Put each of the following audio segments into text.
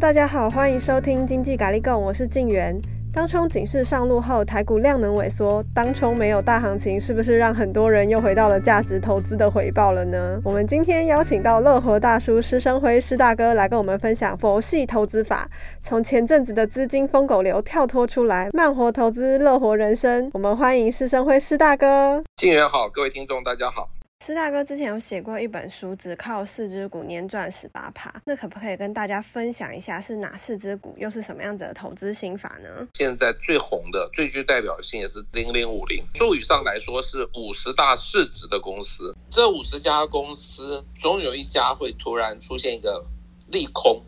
大家好，欢迎收听经济咖哩供，我是静媛。当冲警示上路后，台股量能萎缩，当冲没有大行情，是不是让很多人又回到了价值投资的回报了呢？我们今天邀请到乐活大叔施生辉施大哥来跟我们分享佛系投资法，从前阵子的资金疯狗流跳脱出来，慢活投资，乐活人生。我们欢迎施生辉施大哥。静媛好，各位听众大家好。施大哥之前有写过一本书，只靠四只股年赚十八趴，那可不可以跟大家分享一下是哪四只股，又是什么样子的投资心法呢？现在最红的、最具代表性也是零零五零，术语上来说是五十大市值的公司。这五十家公司，总有一家会突然出现一个利空，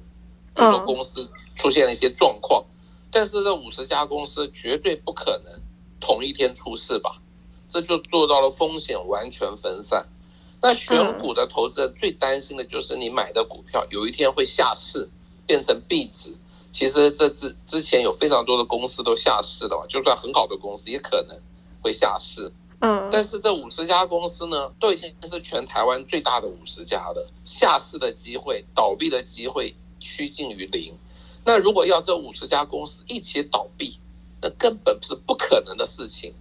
比如说公司出现了一些状况，哦、但是这五十家公司绝对不可能同一天出事吧？这就做到了风险完全分散。那选股的投资人最担心的就是你买的股票有一天会下市，变成壁纸。其实这之之前有非常多的公司都下市了，就算很好的公司也可能会下市。嗯，但是这五十家公司呢，都已经是全台湾最大的五十家了，下市的机会、倒闭的机会趋近于零。那如果要这五十家公司一起倒闭，那根本是不可能的事情。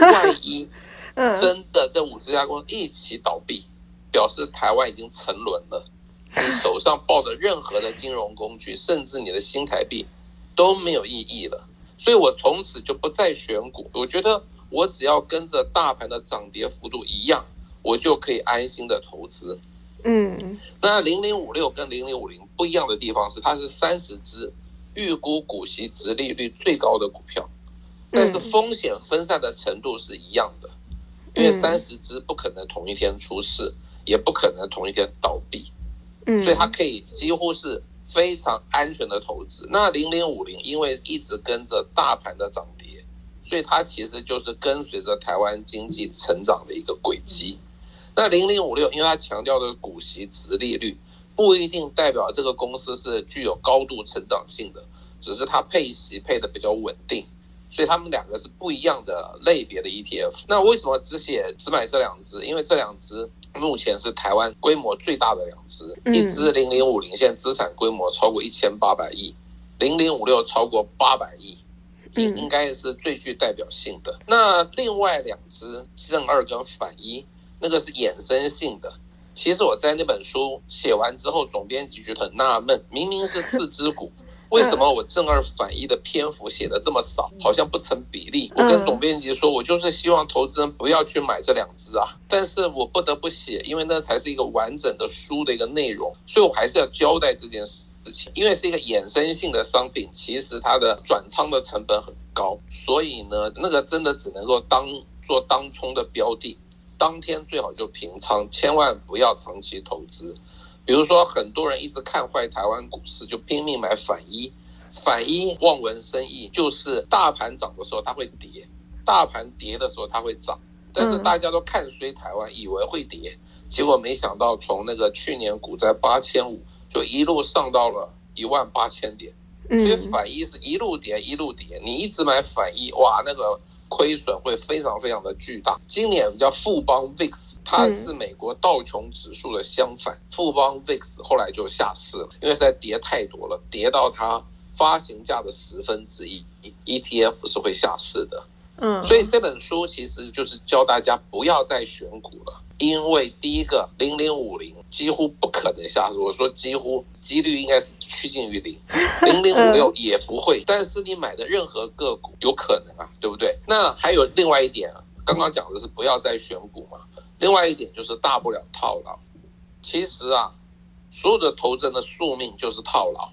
万一 真的这五十家公司一起倒闭，表示台湾已经沉沦了。你手上抱的任何的金融工具，甚至你的新台币都没有意义了。所以我从此就不再选股。我觉得我只要跟着大盘的涨跌幅度一样，我就可以安心的投资。嗯，那零零五六跟零零五零不一样的地方是，它是三十只预估股息殖利率最高的股票。但是风险分散的程度是一样的，因为三十只不可能同一天出事，也不可能同一天倒闭，所以它可以几乎是非常安全的投资。那零零五零因为一直跟着大盘的涨跌，所以它其实就是跟随着台湾经济成长的一个轨迹。那零零五六因为它强调的股息殖利率，不一定代表这个公司是具有高度成长性的，只是它配息配的比较稳定。所以他们两个是不一样的类别的 ETF。那为什么只写只买这两只？因为这两只目前是台湾规模最大的两只，一只零零五零现在资产规模超过一千八百亿，零零五六超过八百亿，应应该是最具代表性的。那另外两只正二跟反一，那个是衍生性的。其实我在那本书写完之后，总编辑觉得很纳闷，明明是四只股。为什么我正二反一的篇幅写的这么少，好像不成比例？我跟总编辑说，我就是希望投资人不要去买这两只啊，但是我不得不写，因为那才是一个完整的书的一个内容，所以我还是要交代这件事情。因为是一个衍生性的商品，其实它的转仓的成本很高，所以呢，那个真的只能够当做当冲的标的，当天最好就平仓，千万不要长期投资。比如说，很多人一直看坏台湾股市，就拼命买反一。反一望文生义，就是大盘涨的时候它会跌，大盘跌的时候它会涨。但是大家都看衰台湾，以为会跌，结果没想到从那个去年股灾八千五，就一路上到了一万八千点。所以反一是一路跌一路跌，你一直买反一，哇，那个。亏损会非常非常的巨大。今年叫富邦 VIX，它是美国道琼指数的相反。嗯、富邦 VIX 后来就下市了，因为实在跌太多了，跌到它发行价的十分之一，ETF 是会下市的。嗯，所以这本书其实就是教大家不要再选股了，因为第一个零零五零几乎不可能下市，我说几乎几率应该是趋近于零，零零五六也不会，但是你买的任何个股有可能啊，对不对？那还有另外一点啊，刚刚讲的是不要再选股嘛，另外一点就是大不了套牢。其实啊，所有的投资人的宿命就是套牢。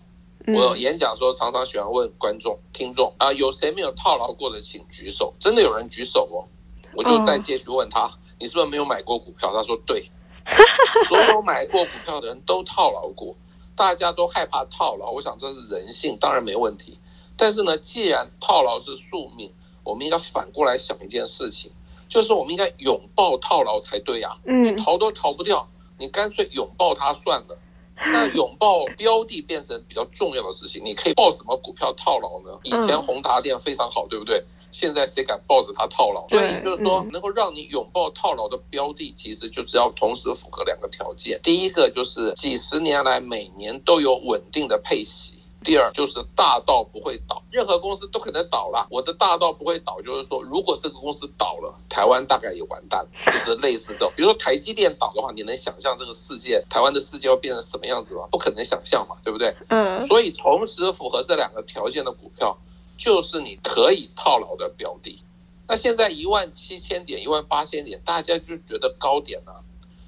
我演讲的时候常常喜欢问观众、听众啊，有谁没有套牢过的，请举手。真的有人举手哦，我就再继续问他，你是不是没有买过股票？他说对，所有买过股票的人都套牢过，大家都害怕套牢。我想这是人性，当然没问题。但是呢，既然套牢是宿命，我们应该反过来想一件事情，就是我们应该拥抱套牢才对呀。你逃都逃不掉，你干脆拥抱它算了。那拥抱标的变成比较重要的事情，你可以抱什么股票套牢呢？以前宏达电非常好，对不对？现在谁敢抱着它套牢？所以就是说，能够让你拥抱套牢的标的，其实就是要同时符合两个条件。第一个就是几十年来每年都有稳定的配息，第二就是大到不会倒，任何公司都可能倒了。我的大到不会倒，就是说如果这个公司倒了，台湾大概也完蛋，就是类似这种。比如说台积电倒的话，你能想象这个世界，台湾的世界要变成什么样子吗？不可能想象嘛，对不对？嗯。所以同时符合这两个条件的股票，就是你可以套牢的标的。那现在一万七千点、一万八千点，大家就觉得高点了啊。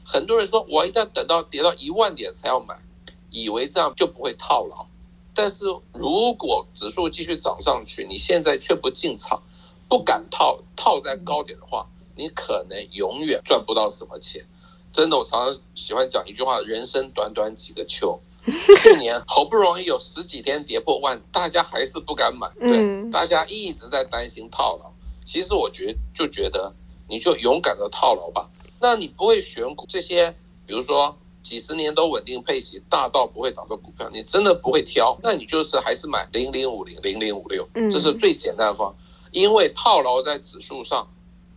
很多人说，我一定要等到跌到一万点才要买，以为这样就不会套牢。但是如果指数继续涨上去，你现在却不进场，不敢套，套在高点的话，你可能永远赚不到什么钱。真的，我常常喜欢讲一句话：人生短短几个秋。去年好不容易有十几天跌破万，大家还是不敢买，对，大家一直在担心套牢。其实我觉就觉得，你就勇敢的套牢吧。那你不会选股这些，比如说。几十年都稳定配息，大到不会倒的股票，你真的不会挑，那你就是还是买零零五零零零五六，这是最简单的方法。因为套牢在指数上，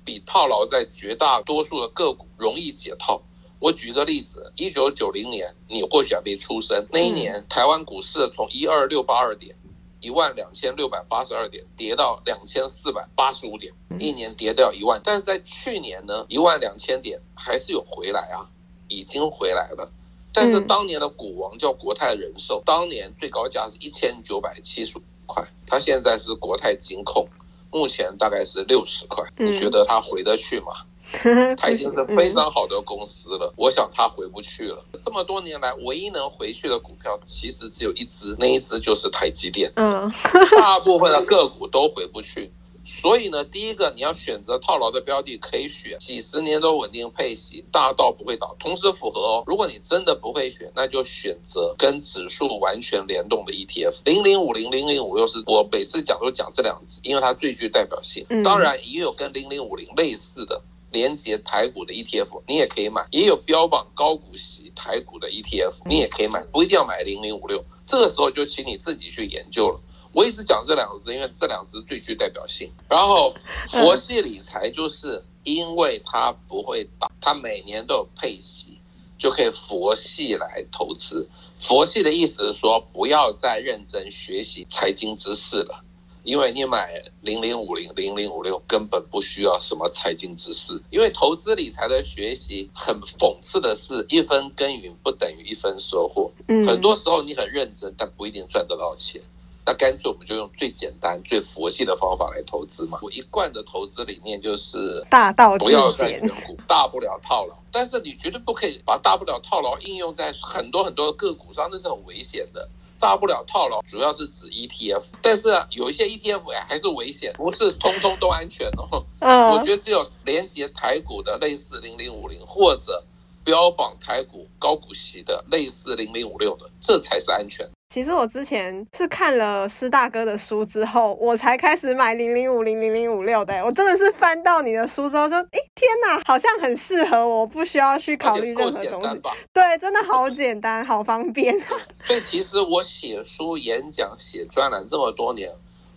比套牢在绝大多数的个股容易解套。我举个例子，一九九零年，你或许还没出生，那一年台湾股市从一二六八二点，一万两千六百八十二点，跌到两千四百八十五点，一年跌掉一万。但是在去年呢，一万两千点还是有回来啊。已经回来了，但是当年的股王叫国泰人寿，当年最高价是一千九百七十五块，它现在是国泰金控，目前大概是六十块，你觉得它回得去吗？它已经是非常好的公司了，我想它回不去了。这么多年来，唯一能回去的股票其实只有一只，那一只就是台积电，嗯，大部分的个股都回不去。所以呢，第一个你要选择套牢的标的，可以选几十年都稳定配息、大到不会倒，同时符合哦。如果你真的不会选，那就选择跟指数完全联动的 ETF，零零五零、零零五六是我每次讲都讲这两只，因为它最具代表性。当然也有跟零零五零类似的连接台股的 ETF，你也可以买；也有标榜高股息台股的 ETF，你也可以买，不一定要买零零五六。这个时候就请你自己去研究了。我一直讲这两个字，因为这两个字最具代表性。然后，佛系理财就是因为它不会倒，它每年都有配息，就可以佛系来投资。佛系的意思是说，不要再认真学习财经知识了，因为你买零零五零、零零五六根本不需要什么财经知识。因为投资理财的学习很讽刺的是，一分耕耘不等于一分收获。嗯很多时候你很认真，但不一定赚得到钱。那干脆我们就用最简单、最佛系的方法来投资嘛。我一贯的投资理念就是大道不要再选股，大不了套牢。但是你绝对不可以把大不了套牢应用在很多很多的个股上，那是很危险的。大不了套牢主要是指 ETF，但是啊，有一些 ETF 哎还是危险，不是通通都安全哦。嗯，我觉得只有连接台股的类似零零五零，或者标榜台股高股息的类似零零五六的，这才是安全。其实我之前是看了师大哥的书之后，我才开始买零零五零零零五六的。我真的是翻到你的书之后就，诶天哪，好像很适合我，不需要去考虑任何东西。对，真的好简单，好方便。所以其实我写书、演讲、写专栏这么多年，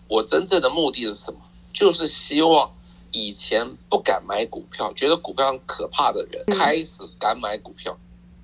我真正的目的是什么？就是希望以前不敢买股票、觉得股票很可怕的人，开始敢买股票。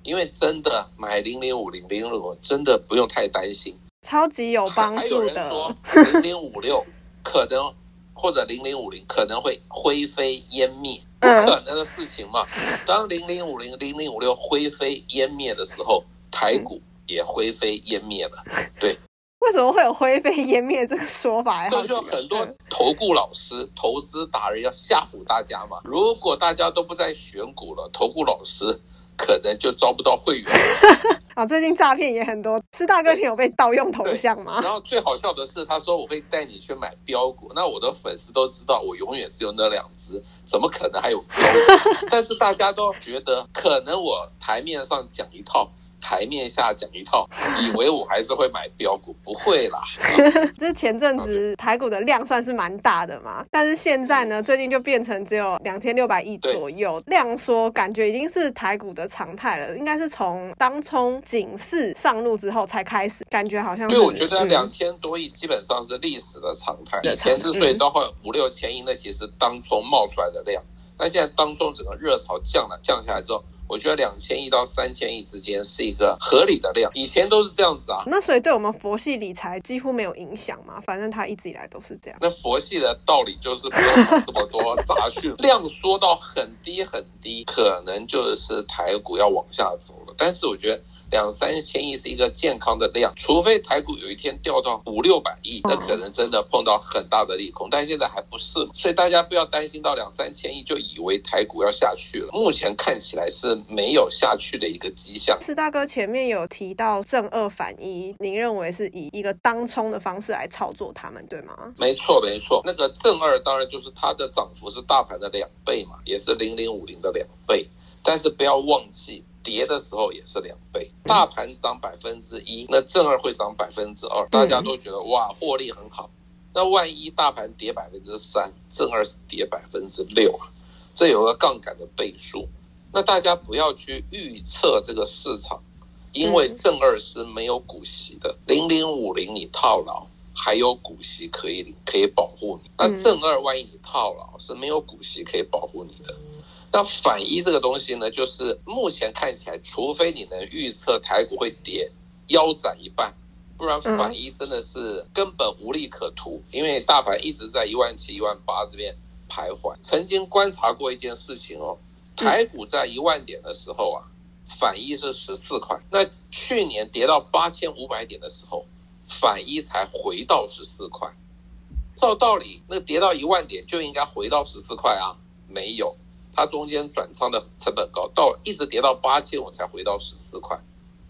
因为真的买零零五零零零五，真的不用太担心，超级有帮助的。零零五六可能或者零零五零可能会灰飞烟灭，不可能的事情嘛。当零零五零零零五六灰飞烟灭的时候，台股也灰飞烟灭了。对，为什么会有灰飞烟灭这个说法呀？就很多投顾老师、投资达人要吓唬大家嘛。如果大家都不再选股了，投顾老师。可能就招不到会员 啊！最近诈骗也很多，是大哥，你有被盗用头像吗？然后最好笑的是，他说我会带你去买标股，那我的粉丝都知道，我永远只有那两只，怎么可能还有标股？但是大家都觉得，可能我台面上讲一套。台面下讲一套，以为我还是会买标股，不会啦。就是前阵子台股的量算是蛮大的嘛，但是现在呢，最近就变成只有两千六百亿左右量缩，感觉已经是台股的常态了。应该是从当冲警示上路之后才开始，感觉好像。对，我觉得两千多亿基本上是历史的常态。以前之所以都会五六千亿，那其实当冲冒出来的量。那现在当冲整个热潮降了，降下来之后。我觉得两千亿到三千亿之间是一个合理的量，以前都是这样子啊。那所以对我们佛系理财几乎没有影响嘛？反正它一直以来都是这样。那佛系的道理就是不用这么多 杂讯，量缩到很低很低，可能就是台股要往下走了。但是我觉得。两三千亿是一个健康的量，除非台股有一天掉到五六百亿，那可能真的碰到很大的利空。但现在还不是，所以大家不要担心到两三千亿就以为台股要下去了。目前看起来是没有下去的一个迹象。是大哥前面有提到正二反一，您认为是以一个当冲的方式来操作他们，对吗？没错，没错。那个正二当然就是它的涨幅是大盘的两倍嘛，也是零零五零的两倍。但是不要忘记。跌的时候也是两倍，大盘涨百分之一，那正二会涨百分之二，大家都觉得哇，获利很好。那万一大盘跌百分之三，正二是跌百分之六啊，这有个杠杆的倍数。那大家不要去预测这个市场，因为正二是没有股息的，零零五零你套牢还有股息可以领，可以保护你。那正二万一你套牢是没有股息可以保护你的。那反一这个东西呢，就是目前看起来，除非你能预测台股会跌腰斩一半，不然反一真的是根本无利可图。因为大盘一直在一万七、一万八这边徘徊。曾经观察过一件事情哦，台股在一万点的时候啊，反一是十四块。那去年跌到八千五百点的时候，反一才回到十四块。照道理，那跌到一万点就应该回到十四块啊，没有。它中间转仓的成本高，到一直跌到八千，我才回到十四块。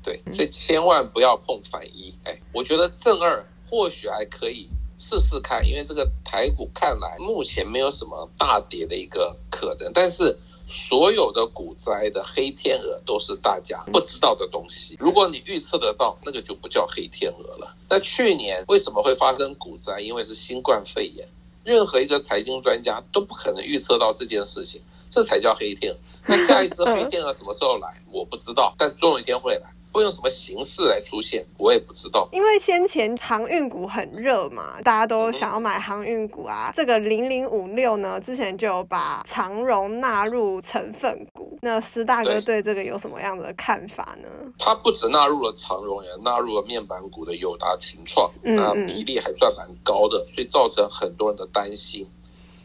对，所以千万不要碰反一。哎，我觉得正二或许还可以试试看，因为这个台股看来目前没有什么大跌的一个可能。但是所有的股灾的黑天鹅都是大家不知道的东西。如果你预测得到，那个就不叫黑天鹅了。那去年为什么会发生股灾？因为是新冠肺炎，任何一个财经专家都不可能预测到这件事情。这才叫黑天鹅。那下一只黑天鹅 什么时候来？我不知道，但总有一天会来。会用什么形式来出现，我也不知道。因为先前航运股很热嘛，大家都想要买航运股啊。这个零零五六呢，之前就有把长荣纳入成分股。那施大哥对这个有什么样的看法呢？他不止纳入了长荣，也纳入了面板股的友达群创，那比例还算蛮高的，所以造成很多人的担心。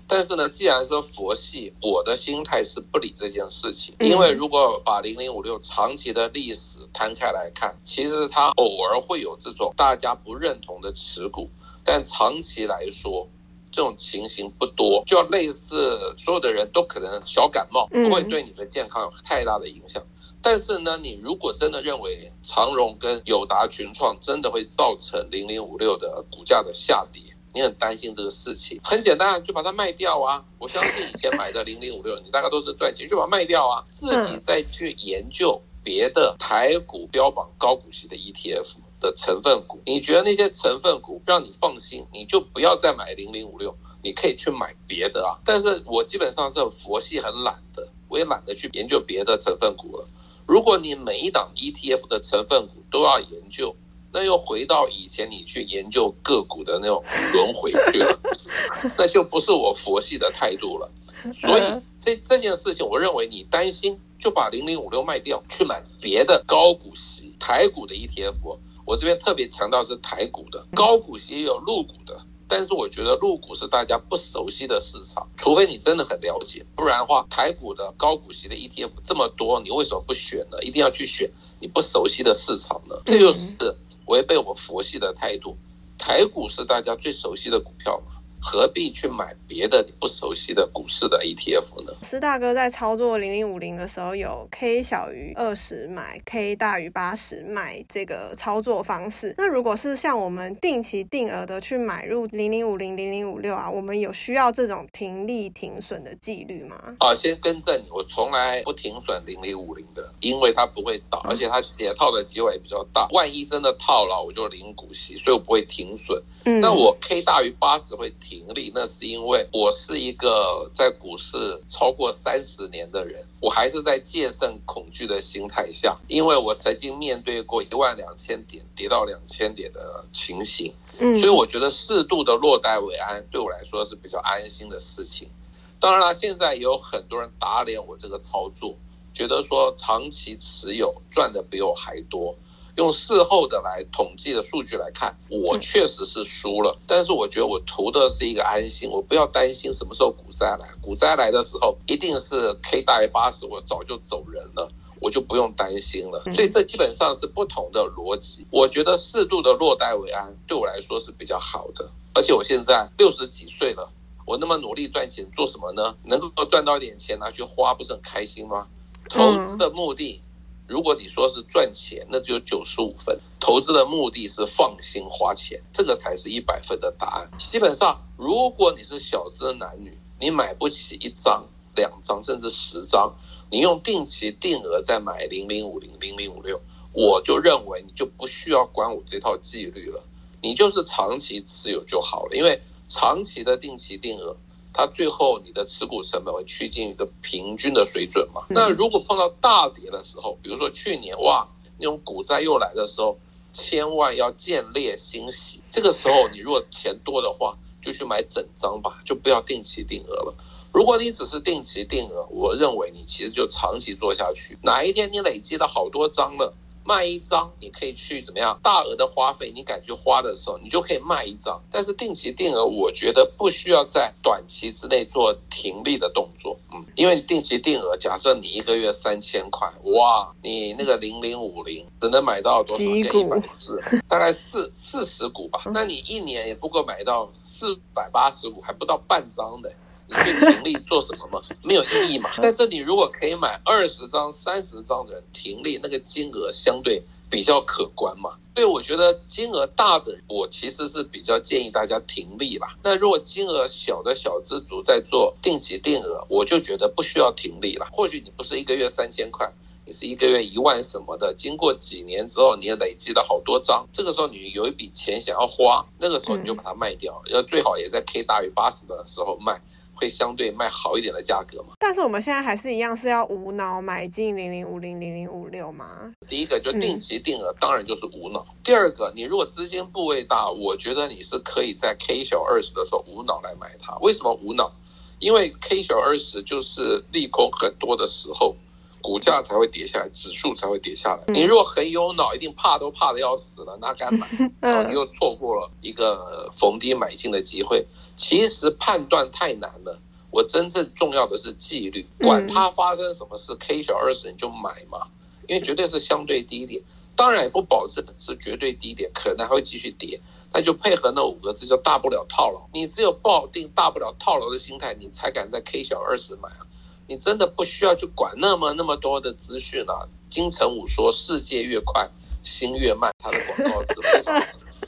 但是呢，既然是佛系，我的心态是不理这件事情。因为如果把零零五六长期的历史摊开来看，其实它偶尔会有这种大家不认同的持股，但长期来说，这种情形不多。就类似所有的人都可能小感冒，不会对你的健康有太大的影响。但是呢，你如果真的认为长荣跟友达群创真的会造成零零五六的股价的下跌，你很担心这个事情，很简单，就把它卖掉啊！我相信以前买的零零五六，你大概都是赚钱，就把它卖掉啊，自己再去研究别的台股标榜高股息的 ETF 的成分股。你觉得那些成分股让你放心，你就不要再买零零五六，你可以去买别的啊。但是我基本上是很佛系，很懒的，我也懒得去研究别的成分股了。如果你每一档 ETF 的成分股都要研究，那又回到以前你去研究个股的那种轮回去了，那就不是我佛系的态度了。所以这这件事情，我认为你担心，就把零零五六卖掉，去买别的高股息台股的 ETF。我这边特别强调是台股的高股息，也有入股的，但是我觉得入股是大家不熟悉的市场，除非你真的很了解，不然的话，台股的高股息的 ETF 这么多，你为什么不选呢？一定要去选你不熟悉的市场呢？这就是。违背我佛系的态度，台股是大家最熟悉的股票嘛。何必去买别的你不熟悉的股市的 ETF 呢？施大哥在操作零零五零的时候，有 K 小于二十买，K 大于八十买这个操作方式。那如果是像我们定期定额的去买入零零五零、零零五六啊，我们有需要这种停利停损的纪律吗？啊，先更正你，我从来不停损零零五零的，因为它不会倒，而且它解套的机会也比较大。万一真的套了，我就零股息，所以我不会停损。嗯，那我 K 大于八十会停。盈利，那是因为我是一个在股市超过三十年的人，我还是在戒慎恐惧的心态下，因为我曾经面对过一万两千点跌到两千点的情形，所以我觉得适度的落袋为安对我来说是比较安心的事情。当然了，现在也有很多人打脸我这个操作，觉得说长期持有赚的比我还多。用事后的来统计的数据来看，我确实是输了。但是我觉得我图的是一个安心，我不要担心什么时候股灾来。股灾来的时候，一定是 K 大于八十，我早就走人了，我就不用担心了。所以这基本上是不同的逻辑。我觉得适度的落袋为安，对我来说是比较好的。而且我现在六十几岁了，我那么努力赚钱做什么呢？能够赚到一点钱拿去花，不是很开心吗？投资的目的。如果你说是赚钱，那只有九十五分。投资的目的是放心花钱，这个才是一百分的答案。基本上，如果你是小资男女，你买不起一张、两张，甚至十张，你用定期定额再买零零五零、零零五六，我就认为你就不需要管我这套纪律了，你就是长期持有就好了，因为长期的定期定额。它最后你的持股成本会趋近一个平均的水准嘛？那如果碰到大跌的时候，比如说去年哇，那种股灾又来的时候，千万要见猎心喜。这个时候你如果钱多的话，就去买整张吧，就不要定期定额了。如果你只是定期定额，我认为你其实就长期做下去。哪一天你累积了好多张了？卖一张，你可以去怎么样？大额的花费，你敢去花的时候，你就可以卖一张。但是定期定额，我觉得不需要在短期之内做停利的动作。嗯，因为定期定额，假设你一个月三千块，哇，你那个零零五零只能买到多少钱？一百四，大概四四十股吧。那你一年也不够买到四百八十股，还不到半张的。你去停利做什么嘛？没有意义嘛。但是你如果可以买二十张、三十张的人停利，那个金额相对比较可观嘛。对我觉得金额大的，我其实是比较建议大家停利吧。那如果金额小的小资族在做定期定额，我就觉得不需要停利了。或许你不是一个月三千块，你是一个月一万什么的。经过几年之后，你也累积了好多张，这个时候你有一笔钱想要花，那个时候你就把它卖掉，要最好也在 K 大于八十的时候卖。会相对卖好一点的价格嘛？但是我们现在还是一样是要无脑买进零零五零零零五六吗？第一个就定期定额，当然就是无脑。嗯、第二个，你如果资金部位大，我觉得你是可以在 K 小二十的时候无脑来买它。为什么无脑？因为 K 小二十就是利空很多的时候，股价才会跌下来，指数才会跌下来。嗯、你如果很有脑，一定怕都怕的要死了，哪敢买？然后你又错过了一个逢低买进的机会。其实判断太难了，我真正重要的是纪律，管它发生什么事，K 小二十你就买嘛，因为绝对是相对低点，当然也不保证是绝对低点，可能还会继续跌，那就配合那五个字叫大不了套牢。你只有抱定大不了套牢的心态，你才敢在 K 小二十买啊，你真的不需要去管那么那么多的资讯啊。金城武说：“世界越快，心越慢。”他的广告词非常，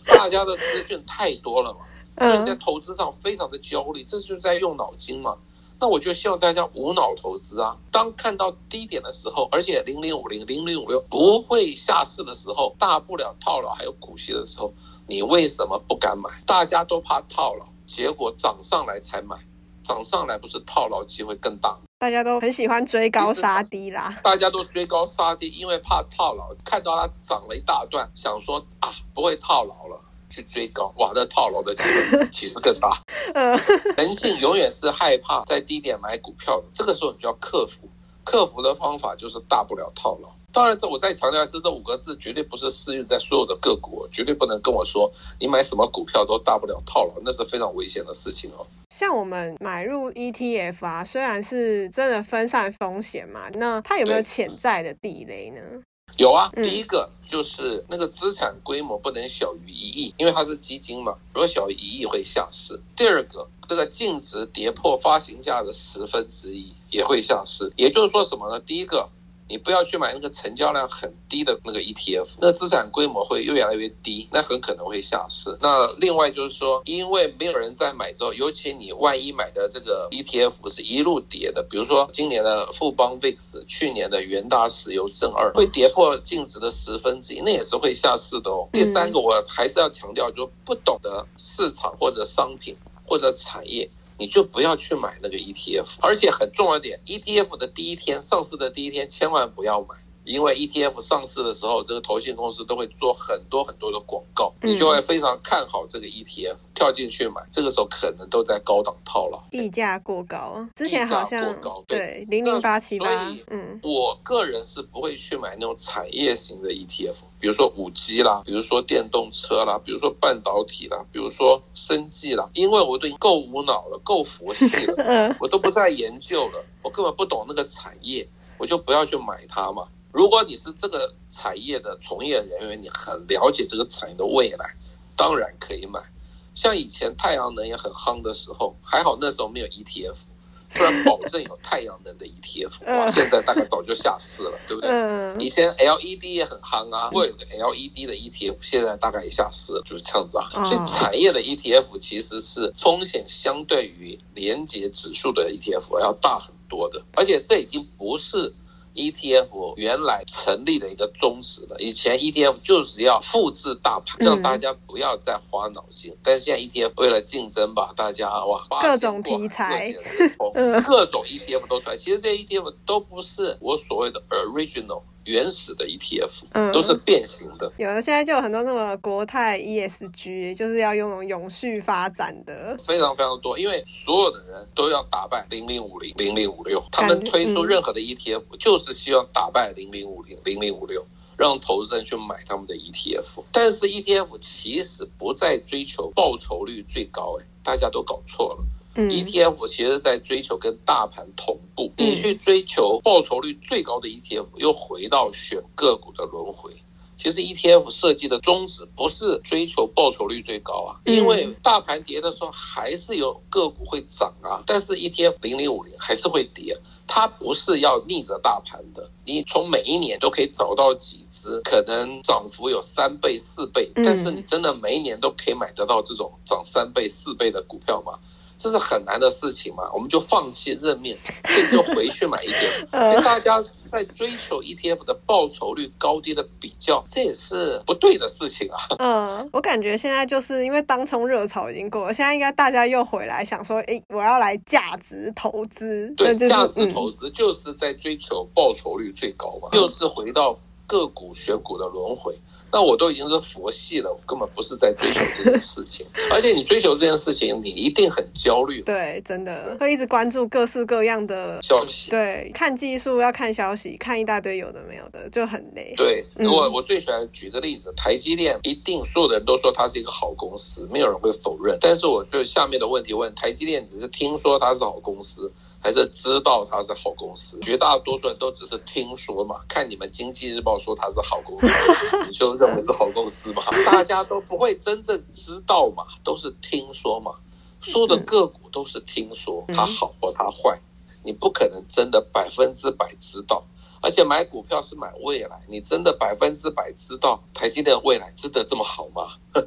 大家的资讯太多了嘛。所以在投资上非常的焦虑，这就是在用脑筋嘛。那我就希望大家无脑投资啊。当看到低点的时候，而且零零五零、零零五六不会下市的时候，大不了套牢还有股息的时候，你为什么不敢买？大家都怕套牢，结果涨上来才买，涨上来不是套牢机会更大吗？大家都很喜欢追高杀低啦。大家都追高杀低，因为怕套牢，看到它涨了一大段，想说啊，不会套牢了。去追高，哇，那套牢的机会其实更大。人性永远是害怕在低点买股票的，这个时候你就要克服。克服的方法就是大不了套牢。当然，这我再强调一次，这五个字绝对不是适用在所有的个股，绝对不能跟我说你买什么股票都大不了套牢，那是非常危险的事情哦。像我们买入 ETF 啊，虽然是真的分散风险嘛，那它有没有潜在的地雷呢？有啊，第一个就是那个资产规模不能小于一亿，因为它是基金嘛，如果小于一亿会下市。第二个，那个净值跌破发行价的十分之一也会下市。也就是说什么呢？第一个。你不要去买那个成交量很低的那个 ETF，那资产规模会越来越低，那很可能会下市。那另外就是说，因为没有人在买之后，尤其你万一买的这个 ETF 是一路跌的，比如说今年的富邦 VIX，去年的元大石油正二，会跌破净值的十分之一，那也是会下市的哦。第三个，我还是要强调，就是不懂得市场或者商品或者产业。你就不要去买那个 ETF，而且很重要点，ETF 的第一天上市的第一天千万不要买，因为 ETF 上市的时候，这个投信公司都会做很多很多的广告，你就会非常看好这个 ETF，跳进去买。这个时候可能都在高档套牢，溢价过高。之前好像过高，对零零八七八。嗯，我个人是不会去买那种产业型的 ETF，比如说五 G 啦，比如说电动车啦，比如说半导体啦，比如说生技啦，因为我都已经够无脑了，够佛系了，我都不再研究了，我根本不懂那个产业，我就不要去买它嘛。如果你是这个产业的从业人员，你很了解这个产业的未来，当然可以买。像以前太阳能也很夯的时候，还好那时候没有 ETF，不然保证有太阳能的 ETF。哇，现在大概早就下市了，对不对？以前 LED 也很夯啊，会有个 LED 的 ETF，现在大概也下市了，就是这样子啊。所以产业的 ETF 其实是风险相对于连接指数的 ETF 要大很多的，而且这已经不是。ETF 原来成立的一个宗旨了，以前 ETF 就是要复制大盘，让大家不要再花脑筋。嗯、但现在 ETF 为了竞争吧，大家哇，各种题材，各种 ETF 都出来。其实这些 ETF 都不是我所谓的 original。原始的 ETF，嗯，都是变形的。有的现在就有很多那么国泰 ESG，就是要用那种永续发展的，非常非常多。因为所有的人都要打败零零五零、零零五六，他们推出任何的 ETF，就是希望打败零零五零、零零五六，让投资人去买他们的 ETF。但是 ETF 其实不再追求报酬率最高，哎，大家都搞错了。ETF 其实在追求跟大盘同步，你去追求报酬率最高的 ETF，又回到选个股的轮回。其实 ETF 设计的宗旨不是追求报酬率最高啊，因为大盘跌的时候还是有个股会涨啊，但是 ETF 零零五零还是会跌，它不是要逆着大盘的。你从每一年都可以找到几只可能涨幅有三倍、四倍，但是你真的每一年都可以买得到这种涨三倍、四倍的股票吗？这是很难的事情嘛，我们就放弃认命，所以就回去买 ETF。因为大家在追求 ETF 的报酬率高低的比较，这也是不对的事情啊。嗯，我感觉现在就是因为当冲热潮已经过了，现在应该大家又回来想说，哎，我要来价值投资。对，价值投资就是在追求报酬率最高嘛，又是回到个股选股的轮回。那我都已经是佛系了，我根本不是在追求这件事情。而且你追求这件事情，你一定很焦虑。对，真的会一直关注各式各样的消息。对，看技术要看消息，看一大堆有的没有的，就很累。对，我我最喜欢举个例子，台积电一定所有的人都说它是一个好公司，没有人会否认。但是我就下面的问题问台积电，只是听说它是好公司。还是知道它是好公司，绝大多数人都只是听说嘛，看你们经济日报说它是好公司，你就认为是好公司嘛？大家都不会真正知道嘛，都是听说嘛。说的个股都是听说它好或它坏，你不可能真的百分之百知道。而且买股票是买未来，你真的百分之百知道台积电未来真的这么好吗？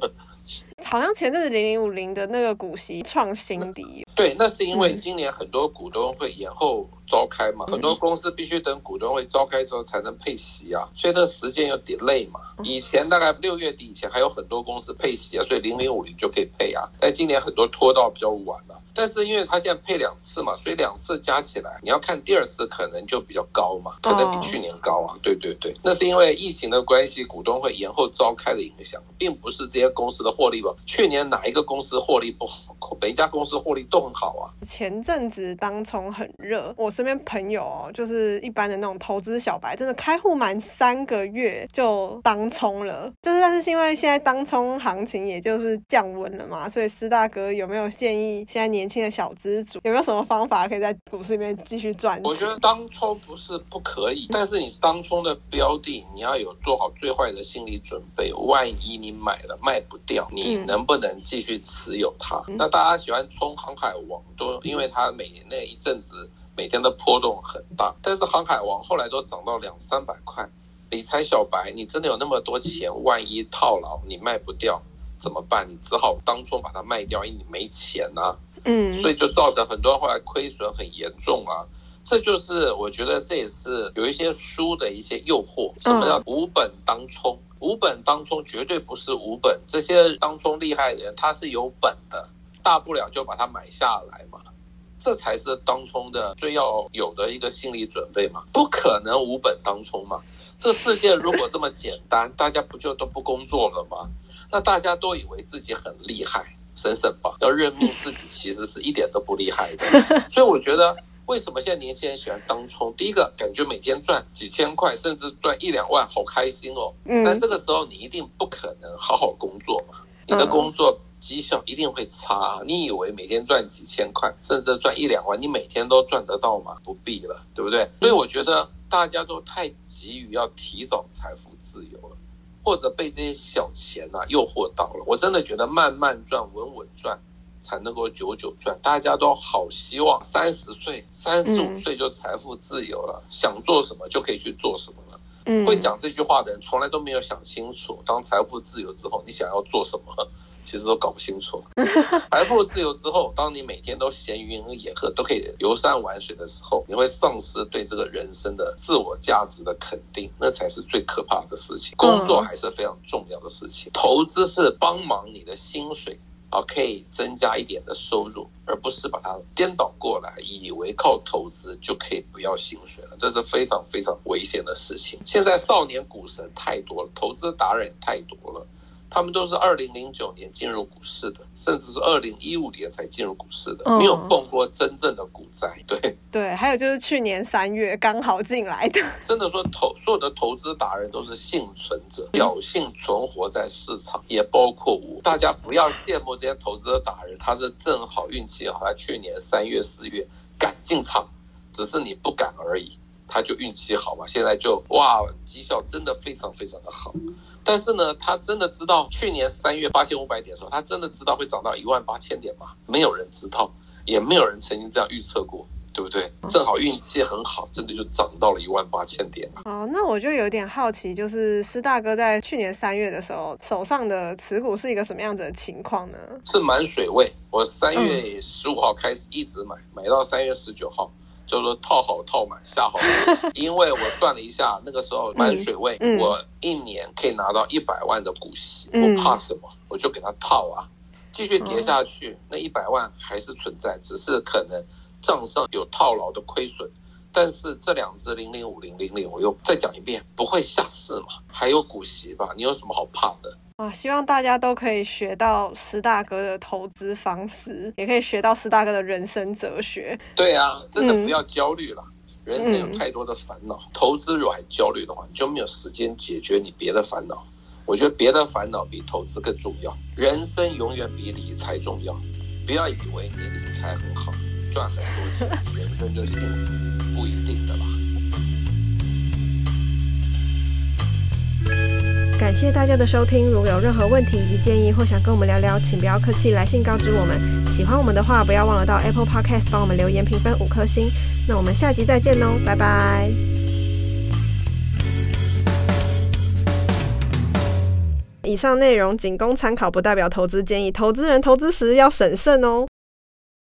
好像前阵子零零五零的那个股息创新低。对，那是因为今年很多股东会延后召开嘛，很多公司必须等股东会召开之后才能配息啊，所以那时间有 delay 嘛。以前大概六月底以前还有很多公司配息啊，所以零零五零就可以配啊。但今年很多拖到比较晚了，但是因为它现在配两次嘛，所以两次加起来，你要看第二次可能就比较高嘛，可能比去年高啊。对对对，那是因为疫情的关系，股东会延后召开的影响，并不是这些公司的获利吧。去年哪一个公司获利不好？每一家公司获利都很好啊。前阵子当冲很热，我身边朋友哦，就是一般的那种投资小白，真的开户满三个月就当冲了。就是，但是因为现在当冲行情也就是降温了嘛，所以施大哥有没有建议现在年轻的小资主有没有什么方法可以在股市里面继续赚钱？我觉得当冲不是不可以，但是你当冲的标的你要有做好最坏的心理准备，万一你买了卖不掉，你能不能继续持有它？嗯、那大家喜欢冲航海王，都因为它每年那一阵子每天的波动很大，但是航海王后来都涨到两三百块。理财小白，你真的有那么多钱，万一套牢你卖不掉怎么办？你只好当冲把它卖掉，因为你没钱啊。嗯，所以就造成很多人后来亏损很严重啊。这就是我觉得这也是有一些书的一些诱惑。什么叫无本当冲？无本当冲绝对不是无本，这些当冲厉害的人他是有本的，大不了就把它买下来嘛。这才是当冲的最要有的一个心理准备嘛，不可能无本当冲嘛。这世界如果这么简单，大家不就都不工作了吗？那大家都以为自己很厉害，省省吧，要认命自己其实是一点都不厉害的。所以我觉得，为什么现在年轻人喜欢当冲？第一个，感觉每天赚几千块，甚至赚一两万，好开心哦。嗯。但这个时候你一定不可能好好工作嘛，你的工作绩效一定会差。你以为每天赚几千块，甚至赚一两万，你每天都赚得到吗？不必了，对不对？所以我觉得。大家都太急于要提早财富自由了，或者被这些小钱啊诱惑到了。我真的觉得慢慢赚、稳稳赚才能够久久赚。大家都好希望三十岁、三十五岁就财富自由了，嗯、想做什么就可以去做什么了。嗯、会讲这句话的人从来都没有想清楚，当财富自由之后，你想要做什么？其实都搞不清楚。财富自由之后，当你每天都闲云野鹤，都可以游山玩水的时候，你会丧失对这个人生的自我价值的肯定，那才是最可怕的事情。工作还是非常重要的事情，投资是帮忙你的薪水啊，可以增加一点的收入，而不是把它颠倒过来，以为靠投资就可以不要薪水了，这是非常非常危险的事情。现在少年股神太多了，投资达人也太多了。他们都是二零零九年进入股市的，甚至是二零一五年才进入股市的，没有碰过真正的股灾。对对，还有就是去年三月刚好进来的。真的说投所有的投资达人都是幸存者，侥幸存活在市场，也包括我。大家不要羡慕这些投资的达人，他是正好运气好，他去年三月四月敢进场，只是你不敢而已。他就运气好嘛，现在就哇，绩效真的非常非常的好。但是呢，他真的知道去年三月八千五百点的时候，他真的知道会涨到一万八千点吗？没有人知道，也没有人曾经这样预测过，对不对？正好运气很好，真的就涨到了一万八千点。哦，那我就有点好奇，就是施大哥在去年三月的时候，手上的持股是一个什么样子的情况呢？是满水位，我三月十五号开始一直买，买到三月十九号。叫做套好套满下好，因为我算了一下，那个时候满水位，我一年可以拿到一百万的股息，我怕什么？我就给他套啊，继续跌下去，那一百万还是存在，只是可能账上有套牢的亏损。但是这两只零零五零零零，我又再讲一遍，不会下市嘛，还有股息吧？你有什么好怕的？啊，希望大家都可以学到施大哥的投资方式，也可以学到施大哥的人生哲学。对啊，真的不要焦虑了，嗯、人生有太多的烦恼。投资如果还焦虑的话，你就没有时间解决你别的烦恼。我觉得别的烦恼比投资更重要，人生永远比理财重要。不要以为你理财很好，赚很多钱，你人生就幸福，不一定的啦。感谢大家的收听，如果有任何问题以及建议，或想跟我们聊聊，请不要客气，来信告知我们。喜欢我们的话，不要忘了到 Apple Podcast 帮我们留言评分五颗星。那我们下集再见喽，拜拜。以上内容仅供参考，不代表投资建议，投资人投资时要审慎哦。